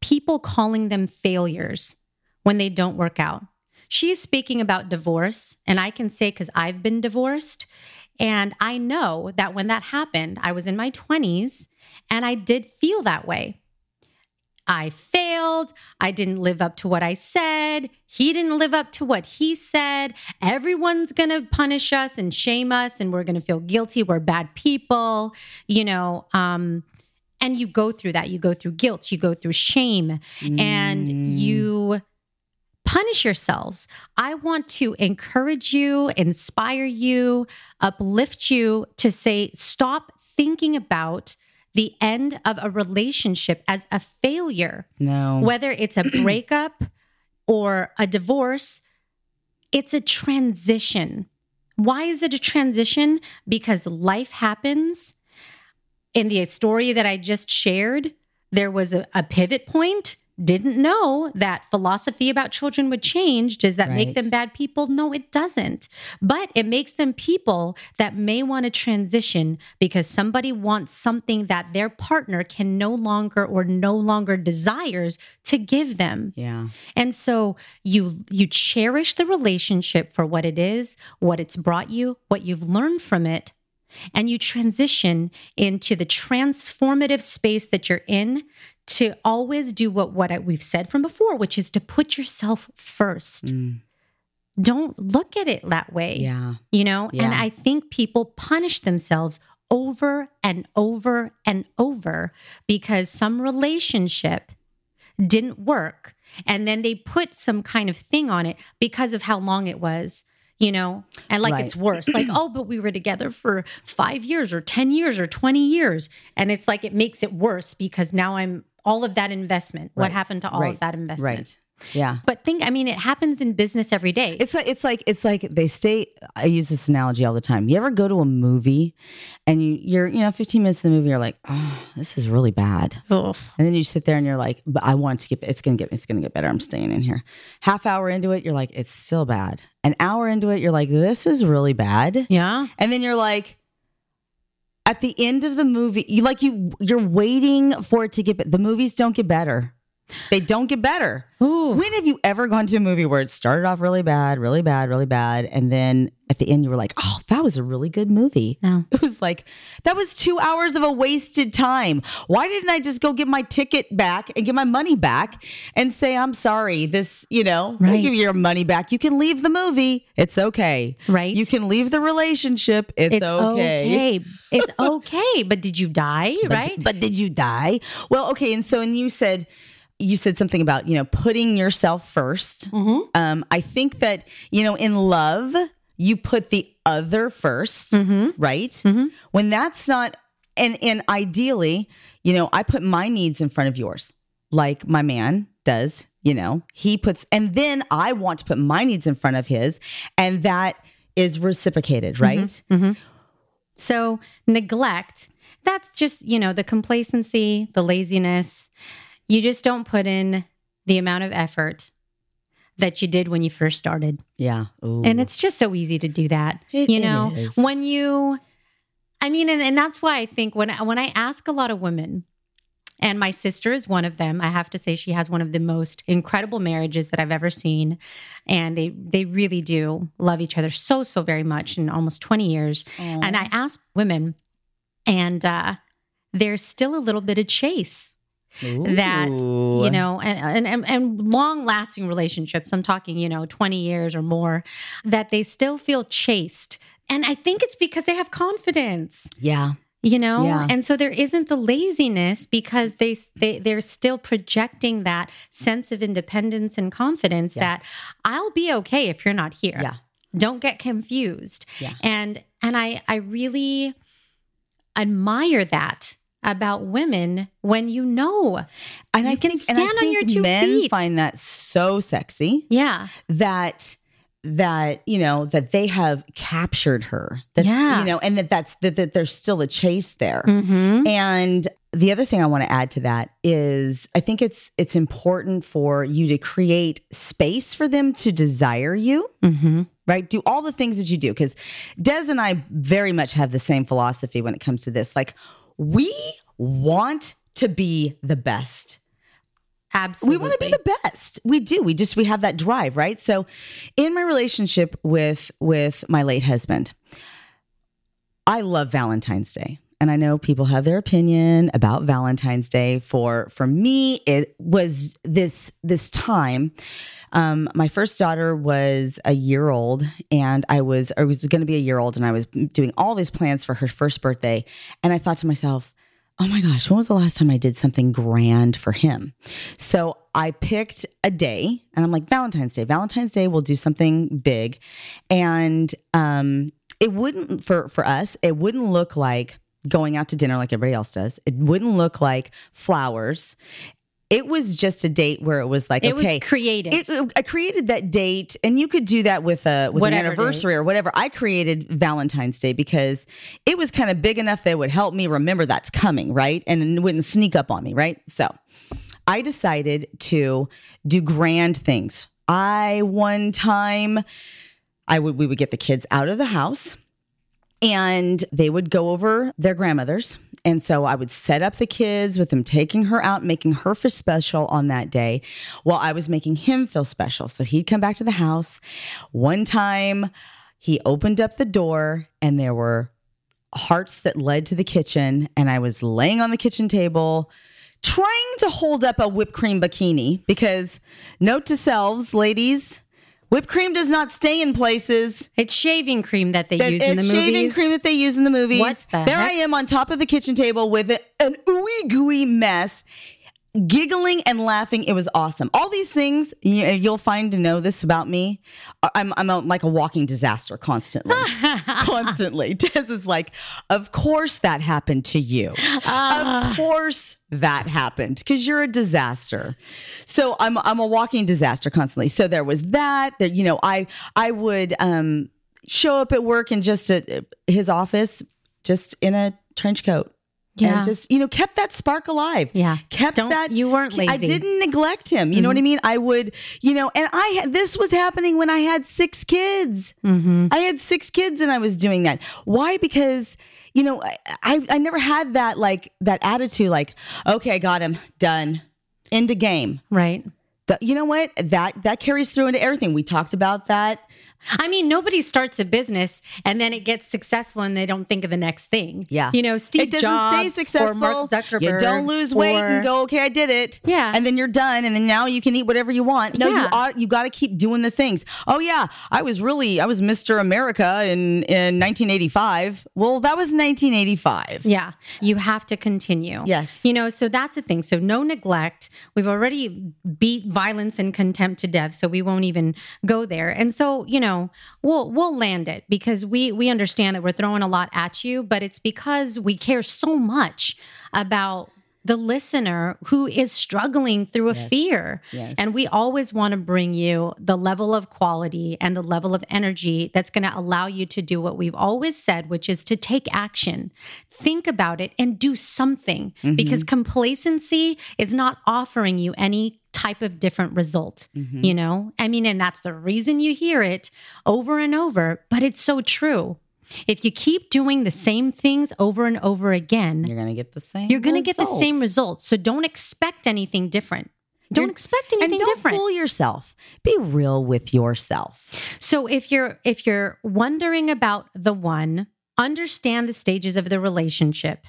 people calling them failures when they don't work out. She's speaking about divorce, and I can say because I've been divorced, and I know that when that happened, I was in my 20s and I did feel that way. I failed. I didn't live up to what I said. He didn't live up to what he said. Everyone's going to punish us and shame us, and we're going to feel guilty. We're bad people, you know. Um, and you go through that. You go through guilt, you go through shame, and mm. you punish yourselves. I want to encourage you, inspire you, uplift you to say, stop thinking about the end of a relationship as a failure No. whether it's a breakup or a divorce, it's a transition. Why is it a transition? Because life happens. In the story that I just shared, there was a, a pivot point. Didn't know that philosophy about children would change. Does that make them bad people? No, it doesn't. But it makes them people that may want to transition because somebody wants something that their partner can no longer or no longer desires to give them. Yeah. And so you you cherish the relationship for what it is, what it's brought you, what you've learned from it, and you transition into the transformative space that you're in to always do what what we've said from before, which is to put yourself first. Mm. Don't look at it that way Yeah. you know and i think people punish themselves over and over and over because some relationship didn't work and then they put some kind of thing on it because of how long it was you know and like Right. it's worse like oh but we were together for 5 years or 10 years or 20 years and it's like it makes it worse because now i'm all of that investment what happened to all Right. of that investment Right. Yeah. but think i mean it happens in business every day It's like it's like it's like they stay. I use this analogy all the time. You ever go to a movie, and you you're you know 15 minutes in the movie, you're like, oh, this is really bad, and then you sit there and you're like, but I want to get. It's gonna get. It's gonna get better. I'm staying in here. Half hour into it, you're like, it's still bad. An hour into it, you're like, this is really bad, yeah and then you're like. At the end of the movie, you like you you're waiting for it to get. The movies don't get better. They don't get better. Ooh. When have you ever gone to a movie where it started off really bad, really bad, really bad, and then at the end you were like, "Oh, that was a really good movie." No. It was like that was 2 hours of a wasted time. Why didn't I just go get my ticket back and get my money back and say, "I'm sorry. This, you know, I'll Right. give you your money back. You can leave the movie. It's okay." Right. You can leave the relationship. It's, It's okay. okay. It's okay. But did you die? But- right? But did you die? Well, okay. And so, and you said, you said something about, you know, putting yourself 1st Mm-hmm. Um, I think that, you know, in love, you put the other 1st Mm-hmm. right? When that's not, and, and ideally, you know, I put my needs in front of yours, like my man does, you know, he puts, and then I want to put my needs in front of his, and that is reciprocated, right? So, neglect, that's just, you know, the complacency, the laziness. You just don't put in the amount of effort that you did when you first started. Yeah. Ooh. And it's just so easy to do that. It- you know, when you I mean and, and that's why I think when I, when I ask a lot of women and my sister is one of them. I have to say she has one of the most incredible marriages that I've ever seen and they they really do love each other so so very much in almost 20 years. And I ask women and uh there's still a little bit of chase that you know and and, and long lasting relationships i'm talking you know 20 years or more that they still feel chased and i think it's because they have confidence Yeah. you know Yeah. and so there isn't the laziness because they they they're still projecting that sense of independence and confidence Yeah. that i'll be okay if you're not here Yeah. don't get confused Yeah. and and i i really admire that about women when you know And I can think, and I stand on your two men feet. find that so sexy yeah that that you know that they have captured her. That, Yeah. you know, and that that's that, that there's still a chase there. mm-hmm. And the other thing I want to add to that is I think it's it's important for you to create space for them to desire you. Mm-hmm. right? Do all the things that you do. Because Des and I very much have the same philosophy when it comes to this. Like, we want to be the best. absolutely We want to be the best. We do. We just we have that drive, right? So, in my relationship with with my late husband, I love Valentine's Day. And I know people have their opinion about Valentine's Day. For for me, it was this this time. Um, my first daughter was a year old, and I was I was going to be a year old, and I was doing all these plans for her first birthday. And I thought to myself, oh my gosh, when was the last time I did something grand for him? So I picked a day and I'm like, Valentine's Day. Valentine's Day, we'll do something big. And um, it wouldn't, for, for us, it wouldn't look like going out to dinner like everybody else does. It wouldn't look like flowers. It was just a date where it was like, it okay, was creative it, I created that date, and you could do that with a with Whatever an anniversary or whatever. I created Valentine's Day because it was kind of big enough that it would help me remember that's coming, right, and it wouldn't sneak up on me, right. So, I decided to do grand things. I one time, I would we would get the kids out of the house and they would go over their grandmother's. And so I would set up the kids with them taking her out, making her feel special on that day while I was making him feel special. So he'd come back to the house. One time he opened up the door and there were hearts that led to the kitchen. And I was laying on the kitchen table trying to hold up a whipped cream bikini because note to selves, ladies, whipped cream does not stay in places it's shaving cream that they that use in the movies. it's shaving cream that they use in the movies. What the there heck? I am on top of the kitchen table with an ooey gooey mess, giggling and laughing. It was awesome. All these things you, you'll find to know this about me. I'm I'm a, like a walking disaster constantly, constantly. Des is like, of course that happened to you. Ah. of course that happened because you're a disaster. So I'm I'm a walking disaster constantly. So there was that. That you know I I would um show up at work in just a, his office, just in a trench coat. Yeah. And just, you know, kept that spark alive. Yeah. Kept Don't- that. you weren't lazy. I didn't neglect him. You know what I mean? I would, you know, and I, this was happening when I had six kids. mm-hmm. I had six kids and I was doing that. Why? Because, you know, I, I, I never had that, like, that attitude, like, okay, I got him, done. End of game. Right. The- you know what? That that carries through into everything. We talked about that. I mean, nobody starts a business and then it gets successful and they don't think of the next thing. Yeah. You know, Steve it doesn't Jobs stay successful. or Mark Zuckerberg. You don't lose weight or- and go, okay, I did it. Yeah. And then you're done. And then now you can eat whatever you want. No, you Yeah. are you gotta keep doing the things. Oh yeah. I was really I was Mr. America in, in 1985. Well, that was 1985. Yeah, you have to continue. Yes. You know, so that's the thing. So, no neglect. We've already beat violence and contempt to death, so we won't even go there. And so, you know, we'll we'll land it because we we understand that we're throwing a lot at you, but it's because we care so much about the listener who is struggling through a fear. Yes. And we always want to bring you the level of quality and the level of energy that's going to allow you to do what we've always said, which is to take action, think about it, and do something mm-hmm. because complacency is not offering you any type of different result. Mm-hmm. You know, I mean, and that's the reason you hear it over and over, but it's so true. If you keep doing the same things over and over again, You're gonna get the same. you're going to get the same results. results. So don't expect anything different. Don't You're- expect anything and don't different. fool yourself. Be real with yourself. so if you're if you're wondering about the one, understand the stages of the relationship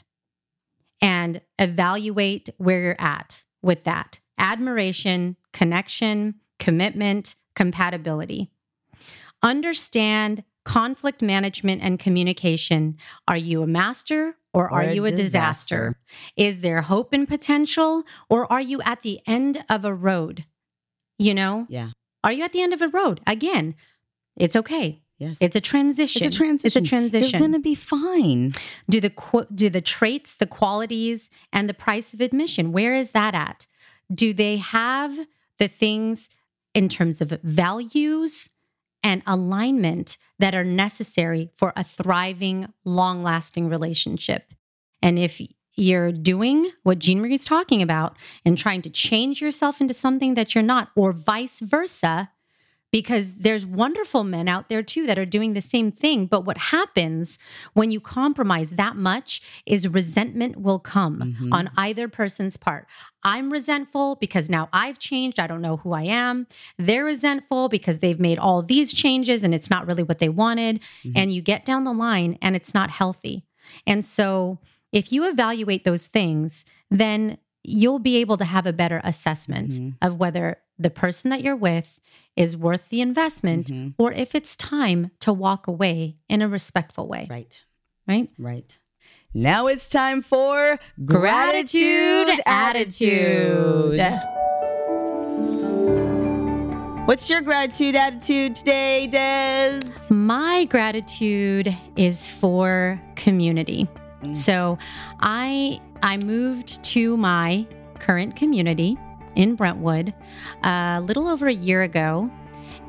and evaluate where you're at with that. Admiration, connection, commitment, compatibility. Understand conflict management and communication. Are you a master or, Or are a you a disaster. disaster? Is there hope and potential or are you at the end of a road? You know, Yeah. are you at the end of a road? Again, it's okay. Yes. It's a transition. It's a transition. It's a transition. You're gonna be fine. do the do the traits, the qualities, and the price of admission? Where is that at? Do they have the things in terms of values and alignment that are necessary for a thriving, long-lasting relationship? And if you're doing what Jean Marie's talking about and trying to change yourself into something that you're not, or vice versa, because there's wonderful men out there too that are doing the same thing. But what happens when you compromise that much is resentment will come Mhm. on either person's part. I'm resentful because now I've changed. I don't know who I am. They're resentful because they've made all these changes and it's not really what they wanted. Mhm. And you get down the line and it's not healthy. And so if you evaluate those things, then you'll be able to have a better assessment Mhm. of whether the person that you're with is worth the investment Mhm. or if it's time to walk away in a respectful way, Right. right? Right. Now it's time for Gratitude attitude. What's your gratitude attitude today, Des? My gratitude is for community. Mm. So, I I moved to my current community in Brentwood a little over a year ago,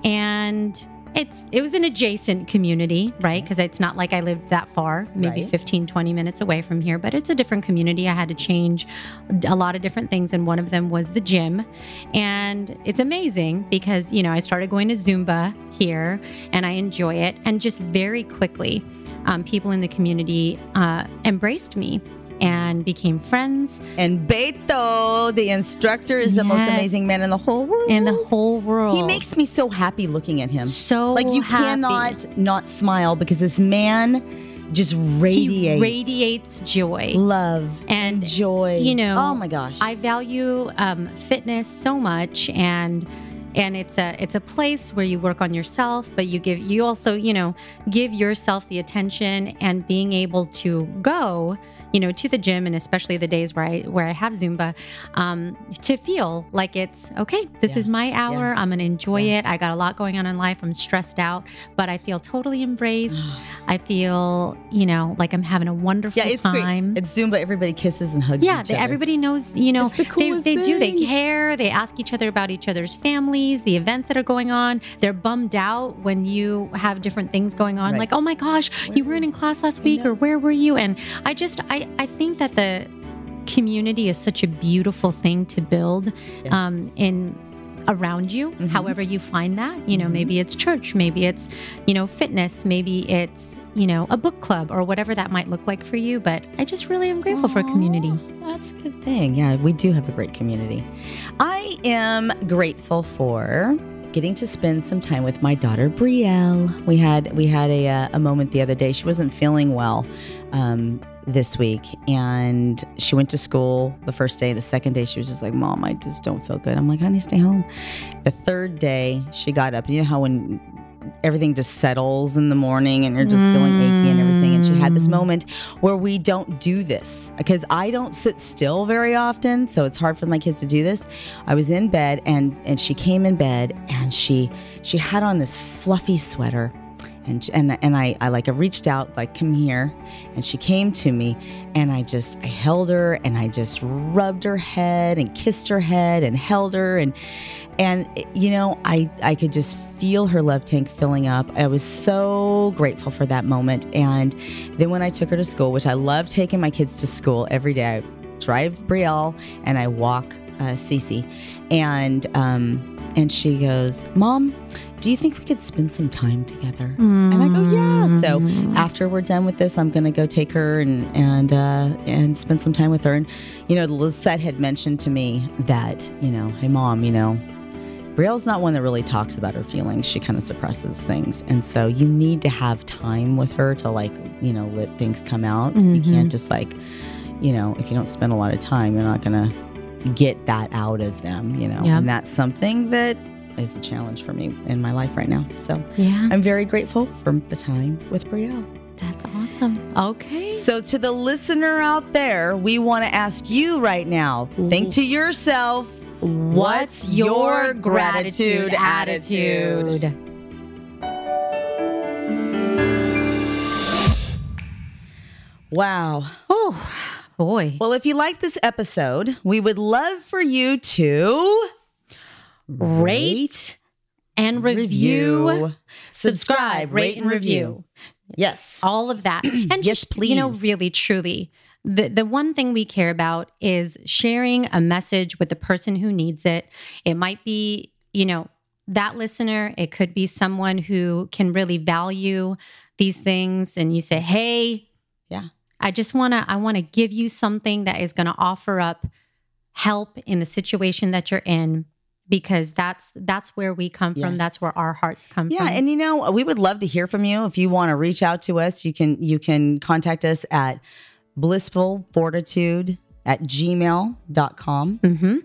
and it's it was an adjacent community, right? Because it's not like I lived that far, maybe Right. 15, 20 minutes away from here, but it's a different community. I had to change a lot of different things, and one of them was the gym. And it's amazing because, you know, I started going to Zumba here and I enjoy it. And just very quickly, um, people in the community uh, embraced me and became friends And Beto, the instructor, is the most amazing man in the whole world. in the whole world. He makes me so happy looking at him. so Like you happy. cannot not smile because this man just radiates He radiates joy. love And, joy. you know, oh my gosh. I value um, fitness so much, and and it's a it's a place where you work on yourself, but you give you also you know give yourself the attention and being able to go you know to the gym and especially the days where I where I have Zumba um, to feel like it's okay. This Yeah. is my hour. I'm gonna enjoy Yeah. it. I got a lot going on in life. I'm stressed out, but I feel totally embraced. I feel you know like I'm having a wonderful yeah, it's time. great. It's Zumba. Everybody kisses and hugs. Yeah, they, everybody knows, you know, the they, they do, they care, they ask each other about each other's families, the events that are going on. They're bummed out when you have different things going on, Right. like, oh my gosh, you weren't in class last week, or where were you? And I just, I, I think that the community is such a beautiful thing to build Yes. um, in around you, however you find that. You know, maybe it's church, maybe it's, you know, fitness, maybe it's, you know, a book club or whatever that might look like for you. But I just really am grateful for community. That's a good thing. Yeah, we do have a great community. I am grateful for getting to spend some time with my daughter Brielle. We had we had a uh, a moment the other day. She wasn't feeling well um, this week, and she went to school the first day. The second day, she was just like, "Mom, I just don't feel good." I'm like, "Honey, stay home." The third day, she got up. You know how when everything just settles in the morning and you're just feeling achy and everything. And she had this mm. moment where we don't do this because I don't sit still very often. So it's hard for my kids to do this. I was in bed and, and she came in bed and she, she had on this fluffy sweater and and and I, I like I reached out like come here and she came to me and I just I held her and I just rubbed her head and kissed her head and held her and and you know I I could just feel her love tank filling up. I was so grateful for that moment and then when I took her to school, which I love taking my kids to school every day. I drive Brielle and I walk uh, Cece and um and she goes, "Mom, do you think we could spend some time together? And I go, yeah. So after we're done with this, I'm gonna go take her and and uh, and spend some time with her. And you know, Lisette had mentioned to me that you know, hey mom, you know, Brielle's not one that really talks about her feelings. She kind of suppresses things, and so you need to have time with her to like you know let things come out. You can't just like you know if you don't spend a lot of time, you're not gonna get that out of them. You know, Yep. and that's something that is a challenge for me in my life right now. So Yeah, I'm very grateful for the time with Brielle. that's awesome. Okay. So, to the listener out there, we want to ask you right now think to yourself, what's your gratitude attitude? Wow. Oh, boy. Well, if you like this episode, we would love for you to Rate and review. Subscribe, rate, and review. Yes. all of that. And Yes, just, you know, please. really, truly, the, the one thing we care about is sharing a message with the person who needs it. It might be, you know, that listener, it could be someone who can really value these things. And you say, hey, Yeah. I just want to, I want to give you something that is going to offer up help in the situation that you're in because that's that's where we come from that's where our hearts come Yeah, from yeah and you know, we would love to hear from you. If you want to reach out to us, you can you can contact us at blissfulfortitude at gmail.com. hmm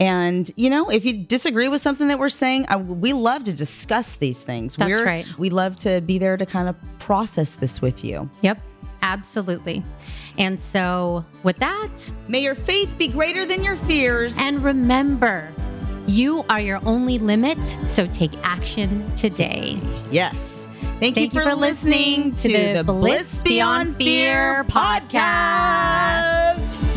And, you know, if you disagree with something that we're saying, I, we love to discuss these things. That's we're, right. We love to be there to kind of process this with you. Yep, absolutely. And so, with that, May your faith be greater than your fears. and remember, you are your only limit, so take action today. yes. Thank, Thank you for listening to the Bliss Beyond Fear podcast.